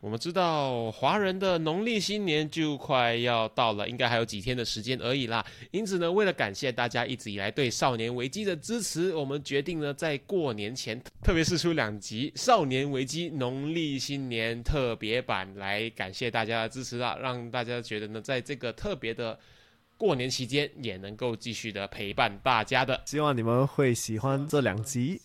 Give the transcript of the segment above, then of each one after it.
我们知道华人的农历新年就快要到了，应该还有几天的时间而已啦。因此呢，为了感谢大家一直以来对《少年危机》的支持，我们决定呢在过年前 特别试出两集《少年危机》农历新年特别版，来感谢大家的支持啊，让大家觉得呢，在这个特别的过年期间，也能够继续的陪伴大家的。希望你们会喜欢这两集。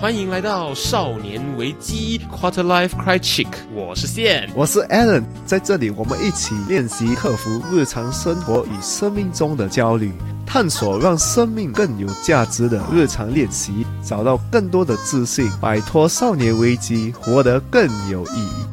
欢迎来到少年危机 Quarter Life c r i c h i c k 我是线，我是 Alan，在这里我们一起练习克服日常生活与生命中的焦虑，探索让生命更有价值的日常练习，找到更多的自信，摆脱少年危机，活得更有意义。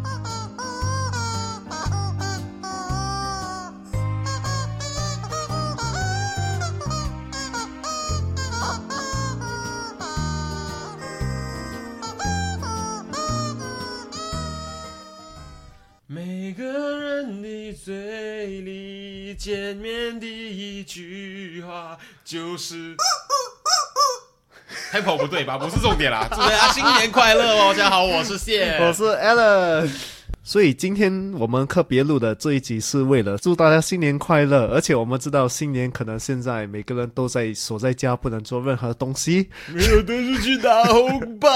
见面第一句话就是。还跑不对吧？不是重点啦！祝大家新年快乐哦！大家好，我是谢，我是 Alan。所以今天我们特别录的这一集是为了祝大家新年快乐，而且我们知道新年可能现在每个人都在锁在家，不能做任何东西，没有东西去拿红包，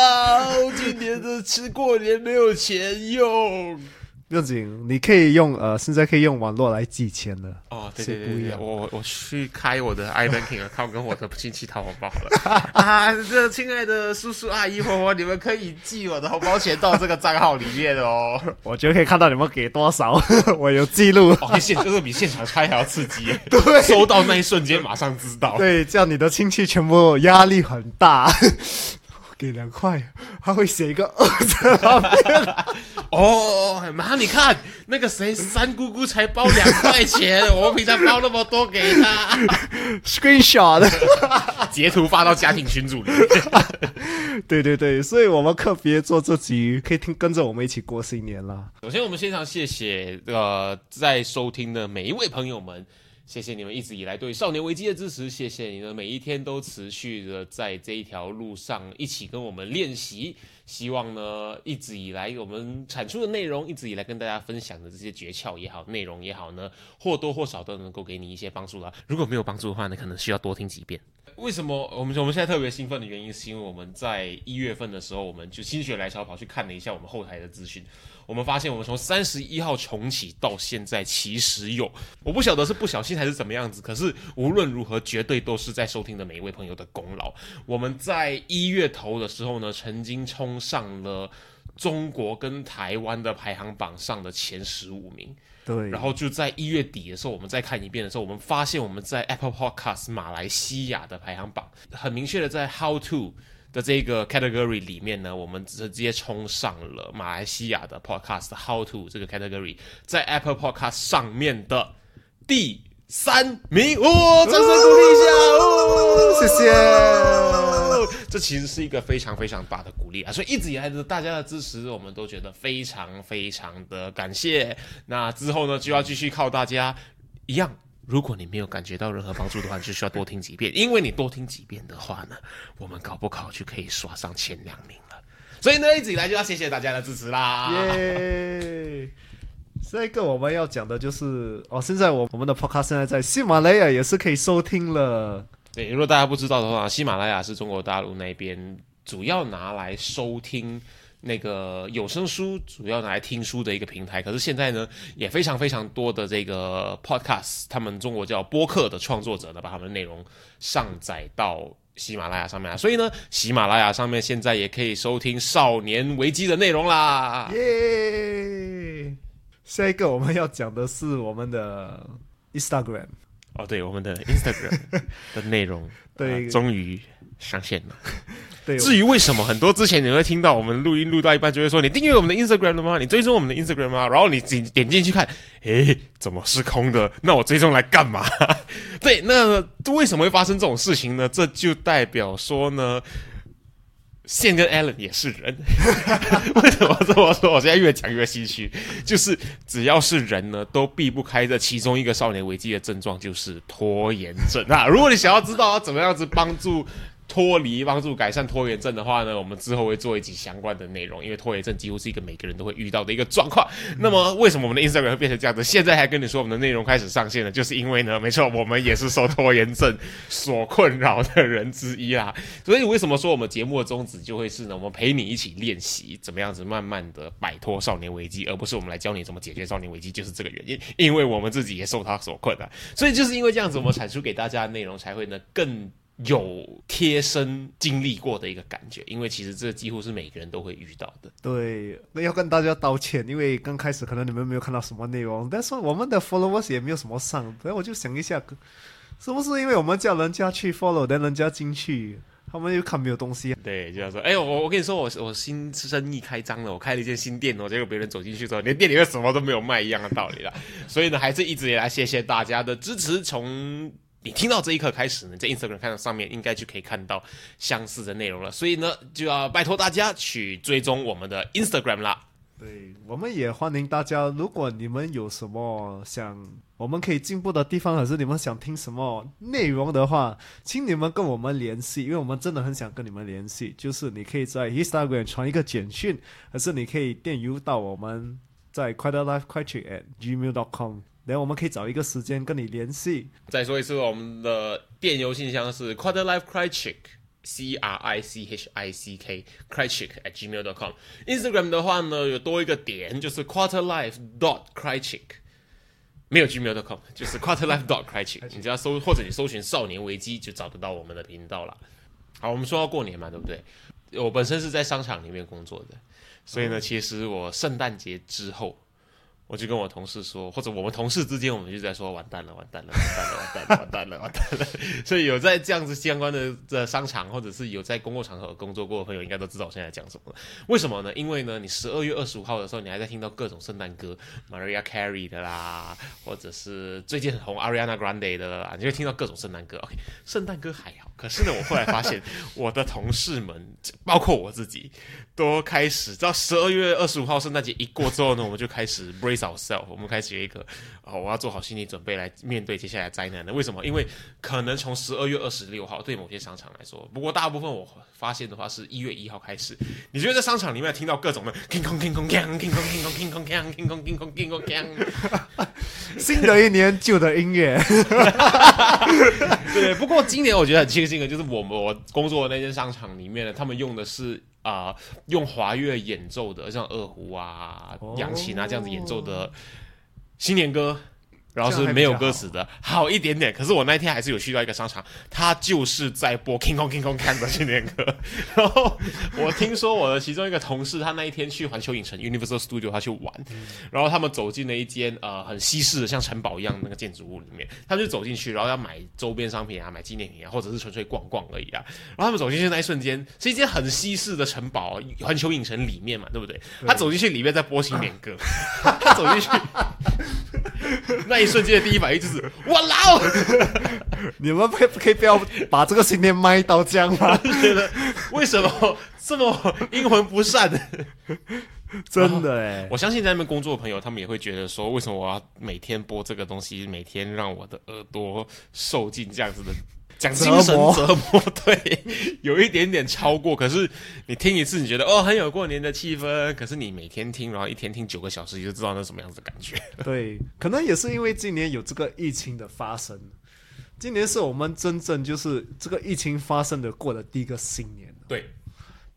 今年的吃过年没有钱用。不用紧，你可以用呃，现在可以用网络来寄钱了。哦，对对对对，我我去开我的 iBanking account，跟我的亲戚讨红包了。啊，这亲爱的叔叔阿姨婆婆，你们可以寄我的红包钱到这个账号里面哦，我就可以看到你们给多少，我有记录。哦，现这个比现场开还要刺激。对，收到那一瞬间马上知道。对，这样你的亲戚全部压力很大。给两块，他会写一个二在旁边。哦，妈，你看那个谁，三姑姑才包两块钱，我平常包那么多给他。Screenshot 截图发到家庭群组里。对对对，所以我们特别做这集，可以听跟着我们一起过新年啦。首先，我们非常谢谢呃在收听的每一位朋友们。谢谢你们一直以来对《少年危机》的支持，谢谢你们每一天都持续的在这一条路上一起跟我们练习。希望呢，一直以来我们产出的内容，一直以来跟大家分享的这些诀窍也好，内容也好呢，或多或少都能够给你一些帮助了。如果没有帮助的话呢，可能需要多听几遍。为什么我们我们现在特别兴奋的原因，是因为我们在一月份的时候，我们就心血来潮跑去看了一下我们后台的资讯。我们发现，我们从三十一号重启到现在，其实有我不晓得是不小心还是怎么样子。可是无论如何，绝对都是在收听的每一位朋友的功劳。我们在一月头的时候呢，曾经冲上了中国跟台湾的排行榜上的前十五名。对，然后就在一月底的时候，我们再看一遍的时候，我们发现我们在 Apple Podcast 马来西亚的排行榜很明确的在 How to。的这个 category 里面呢，我们直接冲上了马来西亚的 podcast how to 这个 category，在 Apple Podcast 上面的第三名，哦，掌声鼓励一下，哦，谢谢。这其实是一个非常非常大的鼓励啊，所以一直以来的大家的支持，我们都觉得非常非常的感谢。那之后呢，就要继续靠大家一样。如果你没有感觉到任何帮助的话，就需要多听几遍。因为你多听几遍的话呢，我们搞不好就可以刷上前两名了。所以呢，一直以来就要谢谢大家的支持啦。耶！下一个我们要讲的就是哦，现在我我们的 podcast 现在在喜马拉雅也是可以收听了。对，如果大家不知道的话，喜马拉雅是中国大陆那边主要拿来收听。那个有声书主要拿来听书的一个平台，可是现在呢，也非常非常多的这个 podcast，他们中国叫播客的创作者呢，把他们的内容上载到喜马拉雅上面啊，所以呢，喜马拉雅上面现在也可以收听《少年危机》的内容啦。耶！下一个我们要讲的是我们的 Instagram，哦，对，我们的 Instagram 的内容，对，终于上线了。对，至于为什么很多之前你会听到我们录音录到一半就会说你订阅我们的 Instagram 了吗？你追踪我们的 Instagram 吗？然后你点点进去看，诶，怎么是空的？那我追踪来干嘛？对，那为什么会发生这种事情呢？这就代表说呢，线跟 Allen 也是人。为什么这么说？我现在越讲越唏嘘。就是只要是人呢，都避不开这其中一个少年危机的症状，就是拖延症啊。如果你想要知道要怎么样子帮助。脱离、帮助改善拖延症的话呢，我们之后会做一集相关的内容，因为拖延症几乎是一个每个人都会遇到的一个状况。那么，为什么我们的 Instagram 会变成这样子？现在还跟你说我们的内容开始上线了，就是因为呢，没错，我们也是受拖延症所困扰的人之一啦。所以，为什么说我们节目的宗旨就会是呢？我们陪你一起练习怎么样子慢慢的摆脱少年危机，而不是我们来教你怎么解决少年危机，就是这个原因。因为我们自己也受他所困啊，所以就是因为这样子，我们产出给大家的内容才会呢更有贴身经历过的一个感觉。因为其实这几乎是每个人都会遇到的。对，那要跟大家道歉，因为刚开始可能你们没有看到什么内容，但是我们的 followers 也没有什么上，所以我就想一下，是不是因为我们叫人家去 follow，但人家进去？他们又看没有东西，对，就要说，哎，我我跟你说，我我新生意开张了，我开了一间新店哦，结果别人走进去之后，连店里面什么都没有卖一样的道理了。所以呢，还是一直以来谢谢大家的支持。从你听到这一刻开始呢，在 Instagram 看到上面应该就可以看到相似的内容了。所以呢，就要拜托大家去追踪我们的 Instagram 啦。对，我们也欢迎大家。如果你们有什么想我们可以进步的地方，还是你们想听什么内容的话，请你们跟我们联系，因为我们真的很想跟你们联系。就是你可以在 Instagram 传一个简讯，还是你可以电邮到我们在快乐 life 快去 at gmail.com，然后我们可以找一个时间跟你联系。再说一次，我们的电邮信箱是 quarterlifecrichick c r i c h i c k Crychick at gmail dot com Instagram 的话呢，有多一个点，就是 quarterlife dot Crychick，没有 gmail dot com，就是 quarterlife dot Crychick，你只要搜或者你搜寻少年危机就找得到我们的频道了。好，我们说到过年嘛，对不对？我本身是在商场里面工作的，所以呢，其实我圣诞节之后。我就跟我同事说，或者我们同事之间，我们就在说完蛋了，完蛋了，完蛋了，完蛋了，完蛋了，完蛋了。所以有在这样子相关的的商场，或者是有在公共场合工作过的朋友，应该都知道我现在讲什么。为什么呢？因为呢，你十二月二十五号的时候，你还在听到各种圣诞歌，Maria Carey 的啦，或者是最近很红 Ariana Grande 的啦，你会听到各种圣诞歌。OK，圣诞歌还好，可是呢，我后来发现 我的同事们，包括我自己，都开始到十二月二十五号圣诞节一过之后呢，我们就开始 brace。ourselves，我们开始有一个哦，我要做好心理准备来面对接下来灾难的。为什么？因为可能从十二月二十六号对某些商场来说，不过大部分我发现的话是一月一号开始，你觉得在商场里面听到各种的 king kong king kong king king kong king kong king kong king kong king kong king kong king，新的一年旧的音乐，对。不过今年我觉得很庆幸的，就是我们我工作的那间商场里面呢，他们用的是。啊，用华乐演奏的，像二胡啊、扬琴啊这样子演奏的新年歌。然后是没有歌词的，好一点点。可是我那天还是有去到一个商场，他就是在播 King Kong King Kong 的新年歌。然后我听说我的其中一个同事，他那一天去环球影城 Universal Studio 他去玩，然后他们走进了一间呃很西式的像城堡一样那个建筑物里面，他就走进去，然后要买周边商品啊，买纪念品啊，或者是纯粹逛逛而已啊。然后他们走进去那一瞬间，是一间很西式的城堡，环球影城里面嘛，对不对？他走进去里面在播新年歌，他走进去。那 一瞬间的第一反应就是我老，你们可可以不要把这个新年卖到这样吗？觉得为什么这么阴魂不散？真的哎，我相信在那边工作的朋友，他们也会觉得说，为什么我要每天播这个东西，每天让我的耳朵受尽这样子的。讲精神折磨，对，有一点点超过。可是你听一次，你觉得哦很有过年的气氛。可是你每天听，然后一天听九个小时，你就知道那什么样子的感觉。对，可能也是因为今年有这个疫情的发生，今年是我们真正就是这个疫情发生的过的第一个新年。对。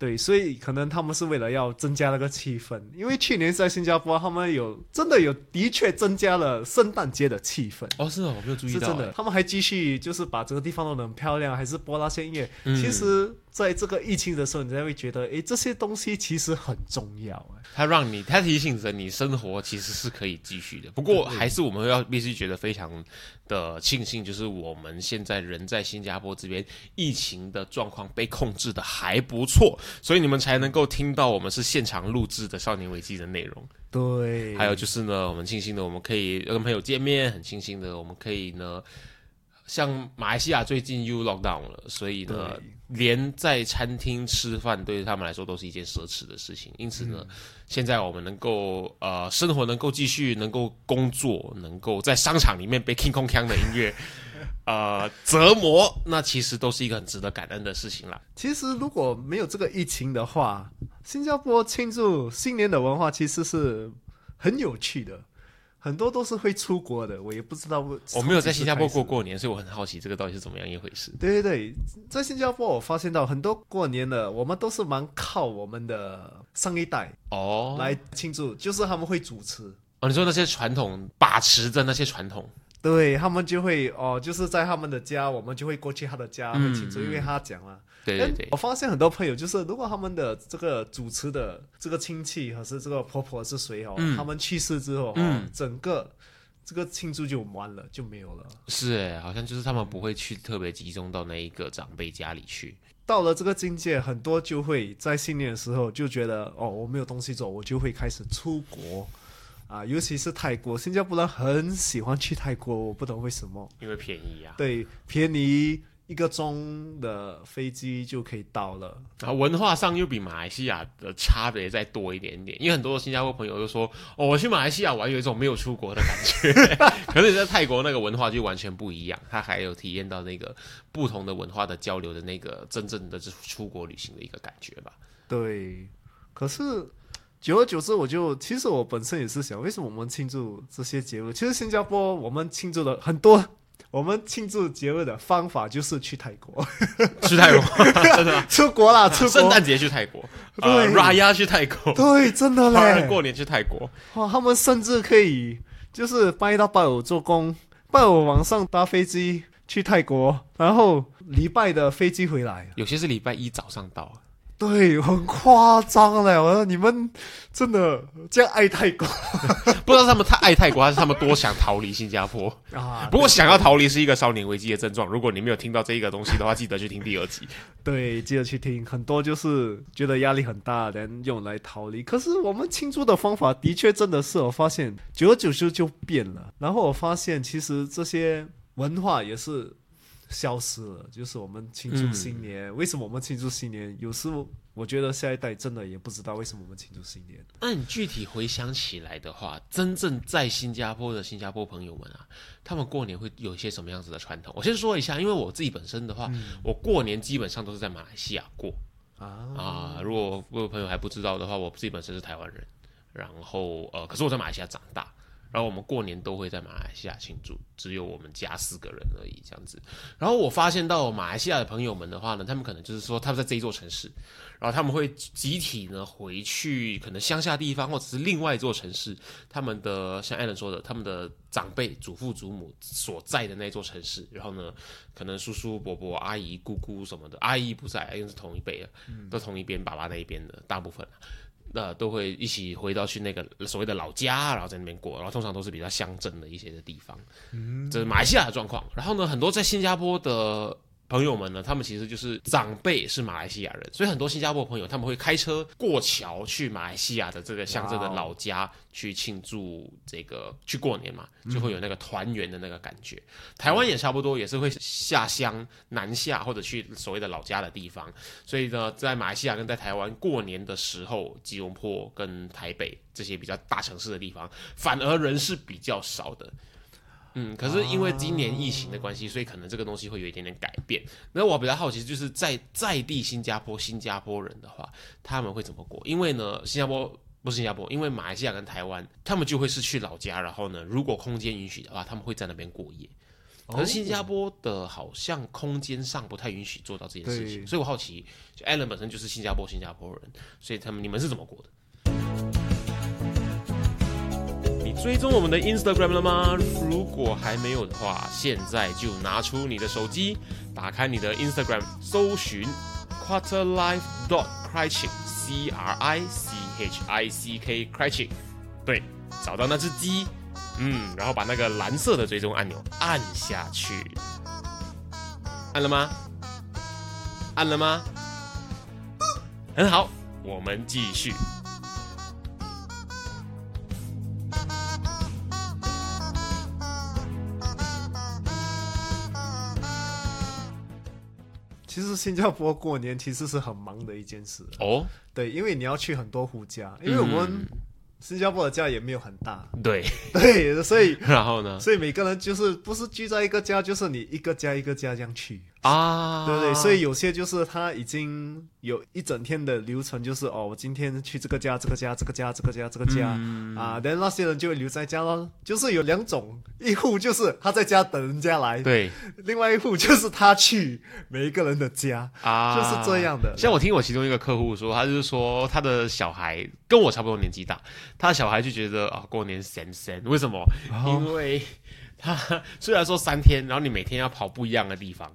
对，所以可能他们是为了要增加那个气氛，因为去年在新加坡，他们有真的有的确增加了圣诞节的气氛。哦，是哦，我没有注意到。是真的，他们还继续就是把这个地方弄得很漂亮，还是播那些音乐。其实。在这个疫情的时候，你才会觉得，哎，这些东西其实很重要。哎，它让你，它提醒着你，生活其实是可以继续的。不过，还是我们要必须觉得非常的庆幸，就是我们现在人在新加坡这边，疫情的状况被控制的还不错，所以你们才能够听到我们是现场录制的《少年危机》的内容。对，还有就是呢，我们庆幸的，我们可以跟朋友见面，很庆幸的，我们可以呢。像马来西亚最近又 lock down 了，所以呢，连在餐厅吃饭对于他们来说都是一件奢侈的事情。因此呢，现在我们能够呃生活能够继续，能够工作，能够在商场里面被 King Kong 枪的音乐，呃折磨，那其实都是一个很值得感恩的事情啦。其实如果没有这个疫情的话，新加坡庆祝新年的文化其实是很有趣的，很多都是会出国的。我也不知道为，我没有在新加坡过过年，所以我很好奇这个到底是怎么样一回事。对对对，在新加坡我发现到很多过年的，我们都是蛮靠我们的上一代哦，来庆祝，就是他们会主持，哦，你说那些传统把持着那些传统，对他们就会哦，就是在他们的家，我们就会过去他的家嗯会庆祝，因为他讲了。对对对我，发现很多朋友就是，如果他们的这个主持的这个亲戚还是这个婆婆是谁哦，嗯他们去世之后哦，嗯整个这个庆祝就完了，就没有了。是哎，好像就是他们不会去特别集中到那一个长辈家里去。到了这个境界，很多就会在新年的时候就觉得哦，我没有东西做，我就会开始出国啊，尤其是泰国，新加坡人很喜欢去泰国，我不懂为什么。因为便宜啊，对，便宜一个钟的飞机就可以到了。然后文化上又比马来西亚的差别再多一点点，因为很多新加坡朋友都说，哦，我去马来西亚玩有一种没有出国的感觉，可是你在泰国那个文化就完全不一样，他还有体验到那个不同的文化的交流的那个真正的是出国旅行的一个感觉吧。对，可是久而久之，我就其实我本身也是想，为什么我们庆祝这些节日？其实新加坡我们庆祝了很多，我们庆祝节日的方法就是去泰国，去泰国，真的，出国啦，出国。圣诞节去泰国，呃对，Raya 去泰国，对，真的嘞，过年去泰国，哇，他们甚至可以就是拜一到拜五做工，拜五晚上搭飞机去泰国，然后礼拜的飞机回来。有些是礼拜一早上到。对，很夸张嘞！我说你们真的这样爱泰国 不知道他们太爱泰国，还是他们多想逃离新加坡。啊？不过想要逃离是一个少年危机的症状。如果你没有听到这一个东西的话，记得去听第二集。对，记得去听，很多就是觉得压力很大，人用来逃离。可是我们庆祝的方法的确真的是，我发现久而久之就变了。然后我发现其实这些文化也是消失了，就是我们庆祝新年，为什么我们庆祝新年？有时候我觉得下一代真的也不知道为什么我们庆祝新年。那你具体回想起来的话，真正在新加坡的新加坡朋友们啊，他们过年会有一些什么样子的传统？我先说一下，因为我自己本身的话，我过年基本上都是在马来西亚过啊啊、如果各位朋友还不知道的话，我自己本身是台湾人，然后呃，可是我在马来西亚长大。然后我们过年都会在马来西亚庆祝，只有我们家四个人而已，这样子。然后我发现到马来西亚的朋友们的话呢，他们可能就是说他们在这一座城市，然后他们会集体呢回去可能乡下地方或者是另外一座城市，他们的像艾伦说的，他们的长辈、祖父、祖母所在的那座城市，然后呢，可能叔叔、伯伯、阿姨、姑姑什么的，阿姨不在，因为是同一辈的，都同一边爸爸那一边的大部分。那都会一起回到去那个所谓的老家，然后在那边过，然后通常都是比较乡镇的一些的地方，嗯，这是马来西亚的状况。然后呢，很多在新加坡的朋友们呢，他们其实就是长辈是马来西亚人，所以很多新加坡朋友他们会开车过桥去马来西亚的这个乡镇的老家去庆祝这个去过年嘛，就会有那个团圆的那个感觉。台湾也差不多，也是会下乡南下或者去所谓的老家的地方。所以呢，在马来西亚跟在台湾过年的时候，吉隆坡跟台北这些比较大城市的地方，反而人是比较少的。嗯，可是因为今年疫情的关系，所以可能这个东西会有一点点改变。那我比较好奇，就是在在地新加坡新加坡人的话，他们会怎么过？因为呢，新加坡不是新加坡，因为马来西亚跟台湾，他们就会是去老家，然后呢，如果空间允许的话，他们会在那边过夜。可是新加坡的好像空间上不太允许做到这件事情，所以我好奇，就 Allen 本身就是新加坡新加坡人，所以他们你们是怎么过的？追踪我们的 Instagram 了吗？如果还没有的话，现在就拿出你的手机，打开你的 Instagram，搜寻 Quarter Life dot Crichick C R I C H I C K Criching，对，找到那只鸡，嗯，然后把那个蓝色的追踪按钮按下去，按了吗？按了吗？很好，我们继续。其实新加坡过年其实是很忙的一件事。哦，对，因为你要去很多户家，因为我们、新加坡的家也没有很大，对，对，所以 然后呢？所以每个人就是不是聚在一个家，就是你一个家一个家这样去，啊，对不对？所以有些就是他已经有一整天的流程，就是哦，我今天去这个家、这个家、这个家、这个家、这个家、嗯啊，但那些人就会留在家咯。就是有两种，一户就是他在家等人家来，对另外一户就是他去每一个人的家，啊，就是这样的。像我听我其中一个客户说，他就是说他的小孩跟我差不多年纪大，他的小孩就觉得啊过年神神，为什么？哦因为他 虽然说三天，然后你每天要跑不一样的地方。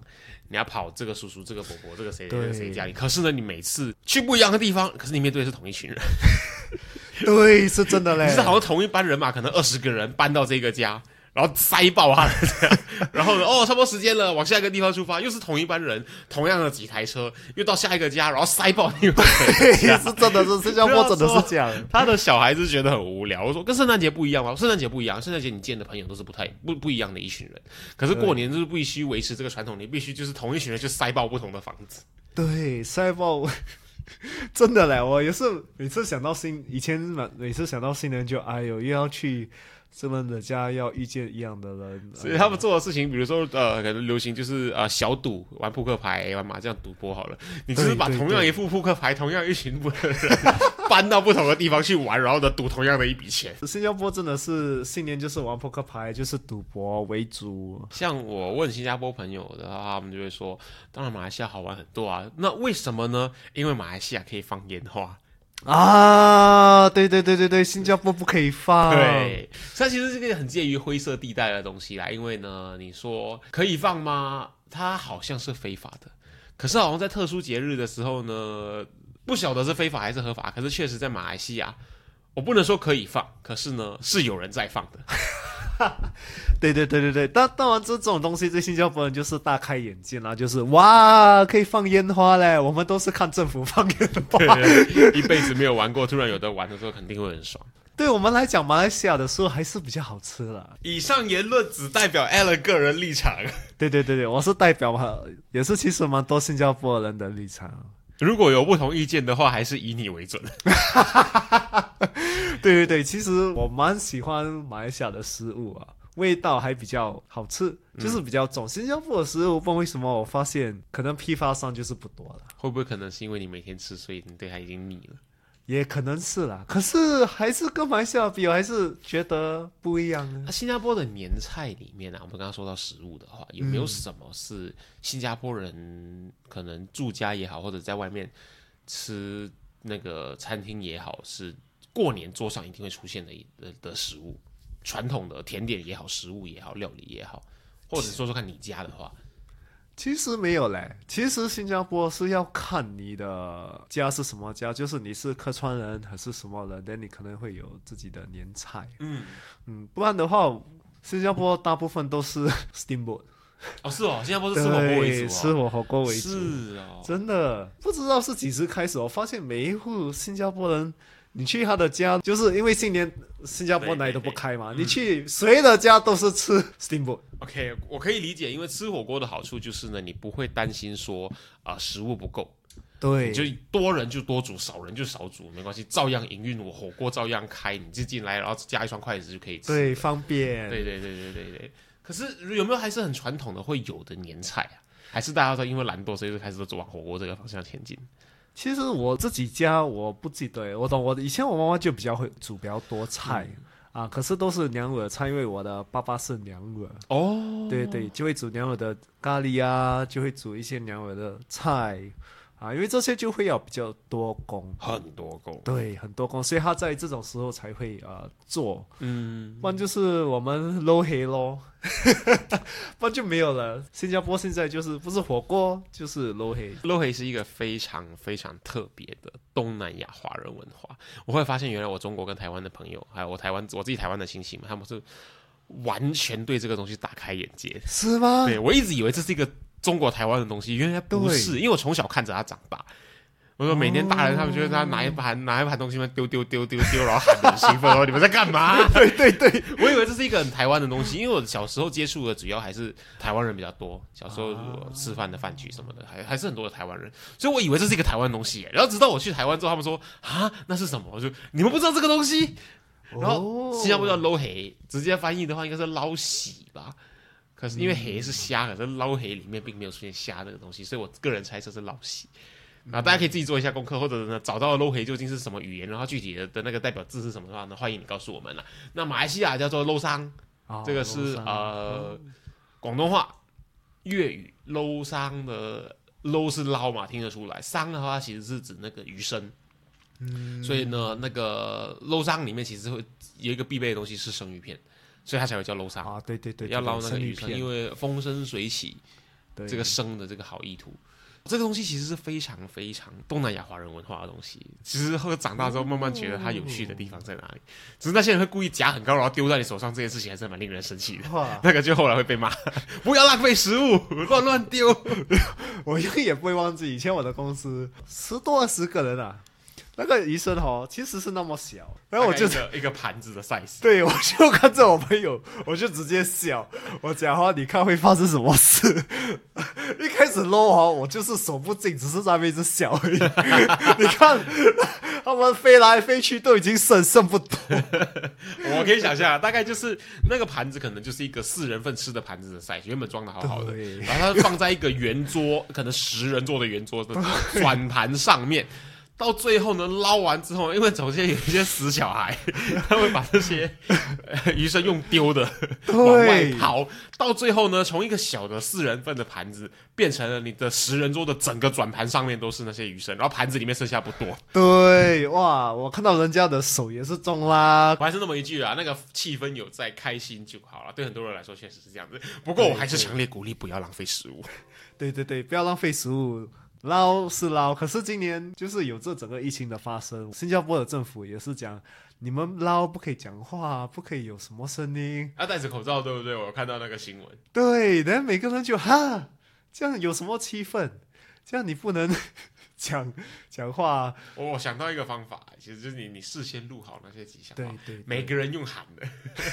你要跑这个叔叔、这个伯伯、这个谁、这个谁家里，可是呢，你每次去不一样的地方，可是你面对的是同一群人，对，是真的嘞。你是好像同一班人马，可能二十个人搬到这个家，然后塞爆他 然后呢，哦，差不多时间了，往下一个地方出发，又是同一班人，同样的几台车，又到下一个家，然后塞爆另外一个对，是真的是新加坡真的是这样。他的小孩子觉得很无聊。我说跟圣诞节不一样吗？圣诞节不一样，圣诞节你见的朋友都是不太不不一样的一群人。可是过年就是必须维持这个传统，你必须就是同一群人去塞爆不同的房子。对，塞爆，真的嘞！我也是每次想到新，以前每每次想到新年就哎呦，又要去这么的家，要遇见一样的人，所以他们做的事情，比如说呃，可能流行就是呃小赌，玩扑克牌、玩麻将赌博好了。你就是把同样一副扑克牌，同样一群人 搬到不同的地方去玩，然后呢赌同样的一笔钱。新加坡真的是新年就是玩扑克牌，就是赌博为主。像我问新加坡朋友的话，他们就会说，当然马来西亚好玩很多啊。那为什么呢？因为马来西亚可以放烟花。啊，对对对对对，新加坡不可以放。对，所以它其实是个很介于灰色地带的东西啦。因为呢，你说可以放吗？它好像是非法的，可是好像在特殊节日的时候呢，不晓得是非法还是合法。可是确实在马来西亚，我不能说可以放，可是呢是有人在放的。对对对对对，当当然这这种东西对新加坡人就是大开眼界啦，就是哇，可以放烟花嘞！我们都是看政府放烟花。对，一辈子没有玩过，突然有的玩的时候，肯定会很爽。对我们来讲，马来西亚的食物还是比较好吃啦。以上言论只代表 Alan 个人立场。对对对对，我是代表嘛，也是其实蛮多新加坡人的立场。如果有不同意见的话，还是以你为准。对对对，其实我蛮喜欢马来西亚的食物啊，味道还比较好吃，就是比较重。新加坡的食物，不知道为什么我发现可能批发商就是不多了，会不会可能是因为你每天吃，所以你对它已经腻了？也可能是啦。可是还是跟马来西亚比，我还是觉得不一样那呢。新加坡的年菜里面啊，我们刚刚说到食物的话，有没有什么是新加坡人可能住家也好，或者在外面吃那个餐厅也好，是过年桌上一定会出现的一的的食物？传统的甜点也好，食物也好，料理也好，或者说说看你家的话，其实没有嘞，其实新加坡是要看你的家是什么家，就是你是客川人还是什么人，那你可能会有自己的年菜。嗯，嗯，不然的话，新加坡大部分都是 steamboat，哦是哦，新加坡是吃火锅为，主哦，吃火火锅为主。是哦，真的不知道是几时开始，我发现每一户新加坡人，你去他的家，就是因为新年新加坡哪里都不开嘛，你去谁的家都是吃 steamboat。OK，我可以理解，因为吃火锅的好处就是呢，你不会担心说啊、食物不够，对，就多人就多煮，少人就少煮，没关系，照样营运，我火锅照样开，你就进来，然后加一双筷子就可以吃。对方便。对对对对对对。可是有没有还是很传统的会有的年菜啊？还是大家都因为懒惰，所以就开始都往火锅这个方向前进？其实我自己家我不记得，我懂我以前我妈妈就比较会煮比较多菜、啊，可是都是娘惹菜，因为我的爸爸是娘惹，哦，对对，就会煮娘惹的咖喱啊，就会煮一些娘惹的菜啊，因为这些就会要比较多工，很多工。对，很多工，所以他在这种时候才会呃做，嗯，不然就是我们 low 黑咯，不然就没有了。新加坡现在就是不是火锅就是 low 黑，洛黑是一个非常非常特别的东南亚华人文化。我会发现，原来我中国跟台湾的朋友，还有我台湾我自己台湾的亲戚们，他们是完全对这个东西打开眼界。是吗？对我一直以为这是一个中国台湾的东西，原来不是，因为我从小看着他长大。我说每天大人他们觉得他拿一盘拿一盘东西嘛丢丢丢丢丢，然后很兴奋，说你们在干嘛？对对对，我以为这是一个很台湾的东西，因为我小时候接触的主要还是台湾人比较多，小时候我吃饭的饭局什么的，还还是很多的台湾人，所以我以为这是一个台湾东西。然后直到我去台湾之后，他们说啊那是什么？我就你们不知道这个东西，然后哦新加坡叫捞黑，直接翻译的话应该是捞洗吧。可是因为黑是虾，可是捞黑里面并没有出现虾这个东西，所以我个人猜测是捞喜。啊，大家可以自己做一下功课，或者呢找到捞黑究竟是什么语言，然后具体的的那个代表字是什么的话呢，欢迎你告诉我们了。那马来西亚叫做捞桑，哦这个是呃广东话、粤语捞桑的捞是捞嘛，听得出来。桑的话其实是指那个鱼生，嗯所以呢，那个捞桑里面其实会有一个必备的东西是生鱼片，所以它才会叫捞沙。啊，对对对，要对捞那个鱼片，因为风生水起，对这个生的这个好意图。这个东西其实是非常非常东南亚华人文化的东西。其实后来长大之后，慢慢觉得它有趣的地方在哪里。只是那些人会故意夹很高，然后丢在你手上，这件事情还是蛮令人生气的。那个就后来会被骂，不要浪费食物，乱乱丢。我永远也不会忘记以前我的公司十多二十个人啊，那个医生哦其实是那么小，然后我就一个 一个盘子的 size，对我就看着我朋友，我就直接笑，我讲话你看会发生什么事？一开始 low 哦，我就是手不紧，只是在那边一直笑而已。你看他们飞来飞去都已经剩剩不多，我可以想象，大概就是那个盘子可能就是一个四人份吃的盘子的 size，原本装的好好的，对然后它放在一个圆桌，可能十人坐的圆桌的转盘上面。到最后呢，捞完之后，因为首先有一些死小孩，他会把这些呃鱼生用丢的往外对抛。到最后呢，从一个小的四人份的盘子，变成了你的十人桌的整个转盘上面都是那些鱼生，然后盘子里面剩下不多。对哇，我看到人家的手也是中啦，我还是那么一句啊，那个气氛有在，开心就好了。对很多人来说，确实是这样子。不过我还是强烈鼓励不要浪费食物。对对对，不要浪费食物。捞是捞，可是今年就是有这整个疫情的发生，新加坡的政府也是讲，你们捞不可以讲话，不可以有什么声音。要戴着口罩，对不对？我有看到那个新闻。对，然后每个人就哈，这样有什么气氛？这样你不能讲讲话。我我想到一个方法，其实就是你你事先录好那些吉祥对话，对，每个人用喊的，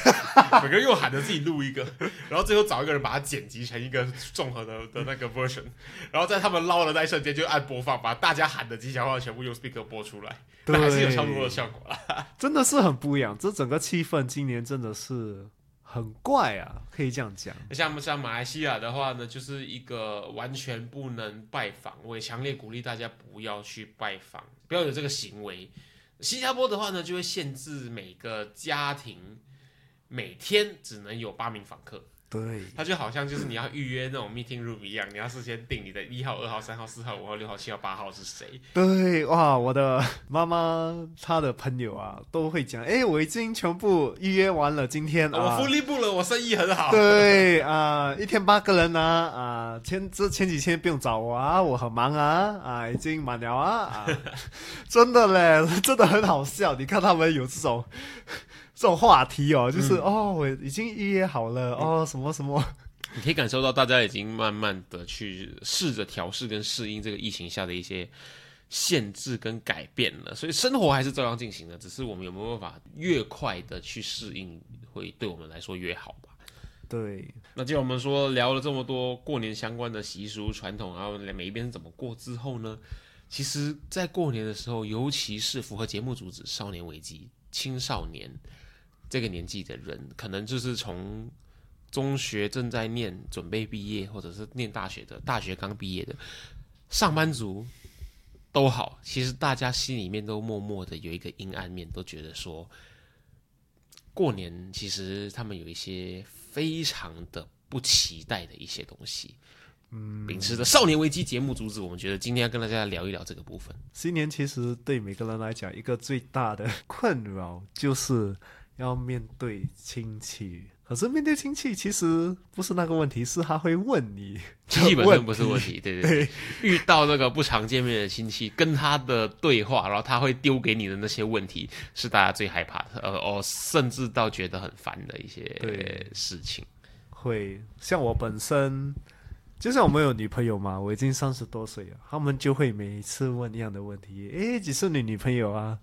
每个人用喊的自己录一个，然后最后找一个人把它剪辑成一个综合的的那个 version，然后在他们捞的那一瞬间就按播放，把大家喊的吉祥话全部用 speaker 播出来，那还是有差不多的效果啦。真的是很不一样。这整个气氛今年真的是很怪啊，可以这样讲。像像马来西亚的话呢，就是一个完全不能拜访，我也强烈鼓励大家不要去拜访，不要有这个行为。新加坡的话呢，就会限制每个家庭每天只能有八名访客，对，它就好像就是你要预约那种 meeting room 一样，你要事先定你的一号、二号、三号、四号、五号、六号、七号、八号是谁。对，哇，我的妈妈她的朋友啊都会讲，哎，我已经全部预约完了，今天我啊福。利部了，我生意很好。对啊、一天八个人啊啊，前这前几天不用找我啊，我很忙啊啊，已经满了啊啊，真的嘞，真的很好笑。你看他们有这种这种话题哦，就是、哦，我已经预约好了哦，什么什么，你可以感受到大家已经慢慢的去试着调试跟适应这个疫情下的一些限制跟改变了，所以生活还是照样进行的，只是我们有没有办法越快的去适应，会对我们来说越好吧。对，那既然我们说聊了这么多过年相关的习俗传统，然后每一边是怎么过之后呢？其实，在过年的时候，尤其是符合节目主旨“少年危机”青少年这个年纪的人，可能就是从中学正在念、准备毕业，或者是念大学的、大学刚毕业的上班族都好，其实大家心里面都默默的有一个阴暗面，都觉得说，过年其实他们有一些非常的不期待的一些东西。嗯，秉持着少年危机节目主旨，我们觉得今天要跟大家聊一聊这个部分。新年其实对每个人来讲，一个最大的困扰就是要面对亲戚。可是面对亲戚其实不是那个问题，是他会问你，基本上不是问题，对对对。遇到那个不常见面的亲戚，跟他的对话，然后他会丢给你的那些问题，是大家最害怕的，呃，哦，甚至到觉得很烦的一些事情。会像我本身，就像我们有女朋友嘛，我已经三十多岁了，他们就会每一次问一样的问题，诶，几是你女朋友啊？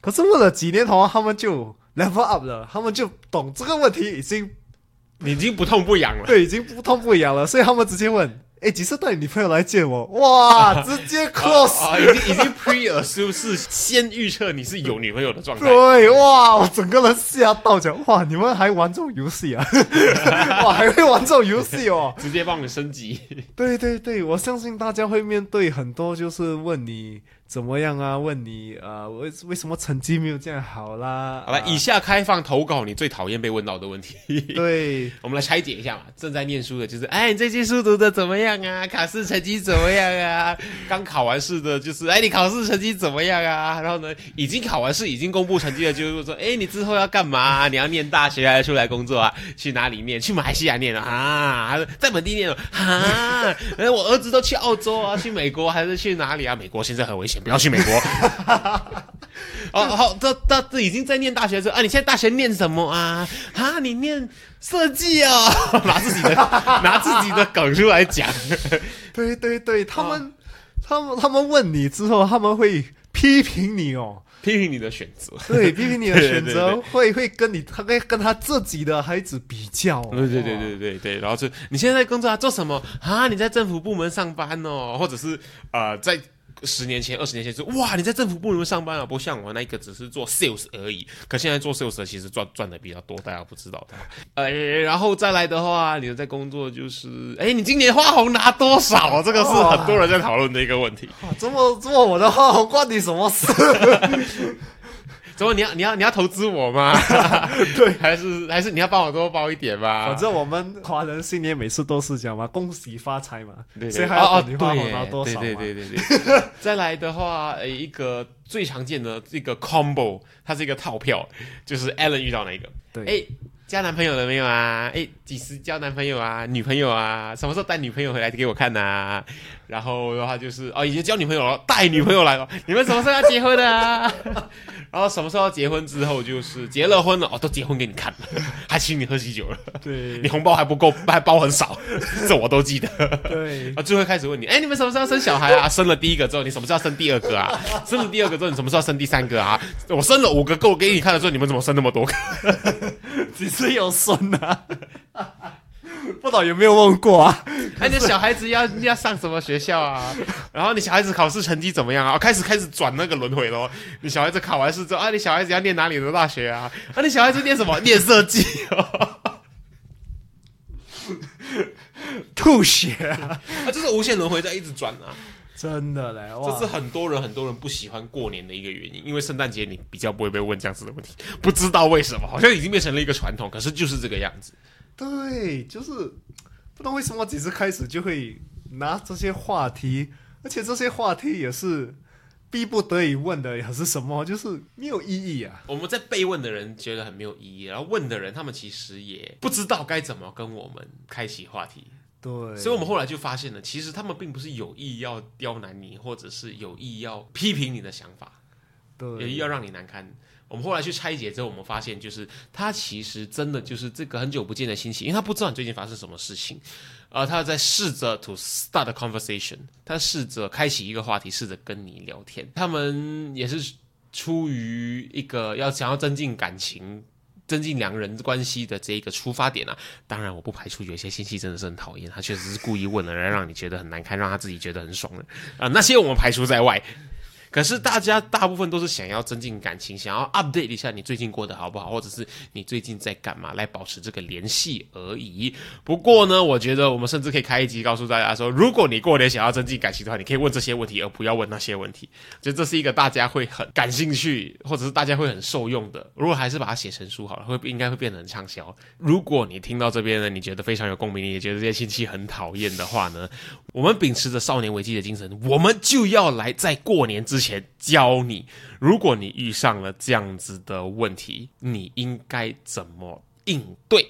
可是问了几年后，他们就 level up 了，他们就懂这个问题已经你已经不痛不痒了，对已经不痛不痒了，所以他们直接问哎，几时带女朋友来见我？哇，直接 close，啊，已经已经 pre assume 是先预测你是有女朋友的状态。对，哇，我整个人吓到，讲哇，你们还玩这种游戏啊？哇，还会玩这种游戏哦？直接帮你升级。对对对，我相信大家会面对很多，就是问你。怎么样啊？问你啊，为为什么成绩没有这样好啦？好了，以下开放投稿，你最讨厌被问到的问题。对，我们来拆解一下嘛。正在念书的就是，哎，你最近书读的怎么样啊？考试成绩怎么样啊？刚考完试的就是，哎，你考试成绩怎么样啊？然后呢，已经考完试、已经公布成绩的，就是说，哎，你之后要干嘛？你要念大学还是出来工作啊？去哪里念？去马来西亚念啊？还是在本地念啊？哎，我儿子都去澳洲啊，去美国还是去哪里啊？美国现在很危险。不要去美国。哦，好，这这这已经在念大学时候啊！你现在大学念什么啊？啊，你念设计啊？拿自己的拿自己的梗出来讲。对对对，他们他们他们问你之后，他们会批评你哦，批评你的选择。对，批评你的选择，会会跟你他会跟他自己的孩子比较。对对对对对对，然后就你现在工作啊做什么啊？你在政府部门上班哦，或者是呃在。十年前、二十年前是哇，你在政府部门上班啊，不像我那个只是做 sales 而已。可现在做 sales 其实赚赚的比较多，大家不知道的。呃，然后再来的话，你在工作就是，哎，你今年花红拿多少？这个是很多人在讨论的一个问题。这么做我的花红关你什么事？怎么你要你要你要投资我吗？对，还是还是你要帮我多包一点吧？反正我们华人新年每次都是讲嘛，恭喜发财嘛。对对哦哦，对对对对对。再来的话，一个最常见的这个 combo，它是一个套票，就是 Allen 遇到那个。对。哎，交男朋友了没有啊？哎，几时交男朋友啊？女朋友啊？什么时候带女朋友回来给我看呐？然后的话就是哦，已经交女朋友了，带女朋友来了。你们什么时候要结婚啊？然后什么时候结婚之后就是结了婚了哦，都结婚给你看了，还请你喝喜酒了，对你红包还不够，还包很少，这我都记得。对，啊，最后开始问你，哎，你们什么时候生小孩啊？生了第一个之后，你什么时候生第二个啊？生了第二个之后，你什么时候生第三个啊？我生了五个够给你看的时候，你们怎么生那么多个？只是有孙啊。不知道有没有问过啊？哎，你小孩子要要上什么学校啊？然后你小孩子考试成绩怎么样啊？开始开始转那个轮回咯。你小孩子考完试之后啊，你小孩子要念哪里的大学啊？啊，你小孩子念什么？念设计哦。吐血啊！啊，这是无限轮回在一直转啊！真的嘞，这是很多人很多人不喜欢过年的一个原因，因为圣诞节你比较不会被问这样子的问题，不知道为什么，好像已经变成了一个传统，可是就是这个样子。对，就是不知道为什么几次开始就会拿这些话题，而且这些话题也是逼不得已问的，还是什么，就是没有意义啊。我们在被问的人觉得很没有意义，然后问的人他们其实也不知道该怎么跟我们开启话题。对，所以我们后来就发现了，其实他们并不是有意要刁难你，或者是有意要批评你的想法，对，有意要让你难堪。我们后来去拆解之后，我们发现，就是他其实真的就是这个很久不见的心情，因为他不知道你最近发生什么事情，而他在试着 to start a conversation，他试着开启一个话题，试着跟你聊天。他们也是出于一个要想要增进感情、增进两人关系的这一个出发点啊。当然，我不排除有些信息真的是很讨厌，他确实是故意问了，来让你觉得很难堪，让他自己觉得很爽的啊。那些我们排除在外。可是大家大部分都是想要增进感情，想要 update 一下你最近过得好不好，或者是你最近在干嘛，来保持这个联系而已。不过呢，我觉得我们甚至可以开一集告诉大家说，如果你过年想要增进感情的话，你可以问这些问题，而不要问那些问题。就这是一个大家会很感兴趣，或者是大家会很受用的。如果还是把它写成书好了，会应该会变得很畅销。如果你听到这边呢，你觉得非常有共鸣，你也觉得这些亲戚很讨厌的话呢，我们秉持着少年危机的精神，我们就要来在过年之前。前教你，如果你遇上了这样子的问题，你应该怎么应对？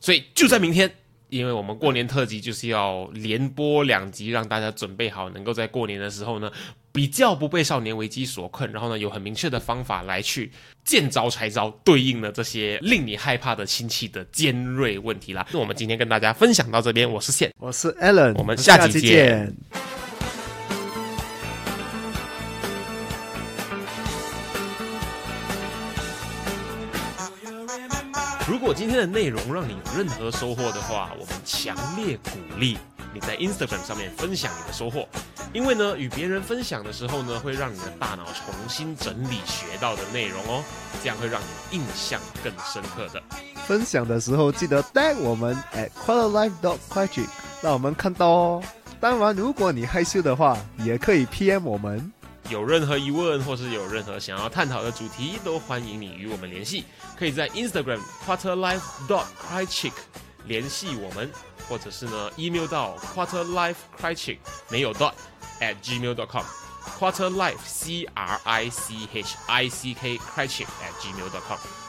所以就在明天，因为我们过年特辑就是要连播两集，让大家准备好，能够在过年的时候呢，比较不被少年危机所困，然后呢，有很明确的方法来去见招拆招，对应了这些令你害怕的亲戚的尖锐问题啦。那我们今天跟大家分享到这边，我是线，我是 Allen，我们下期见。如果今天的内容让你有任何收获的话，我们强烈鼓励你在 Instagram 上面分享你的收获，因为呢，与别人分享的时候呢，会让你的大脑重新整理学到的内容哦，这样会让你印象更深刻的。分享的时候记得带我们 at quarterlife dot q u a c h i c 让我们看到哦。当然，如果你害羞的话，也可以 PM 我们。有任何疑问或是有任何想要探讨的主题，都欢迎你与我们联系。可以在 Instagram quarterlife dot crichick 联系我们，或者是呢 email 到 quarterlife crichick 没有 dot at gmail dot com quarterlife c r i c h i c k crichick at gmail dot com。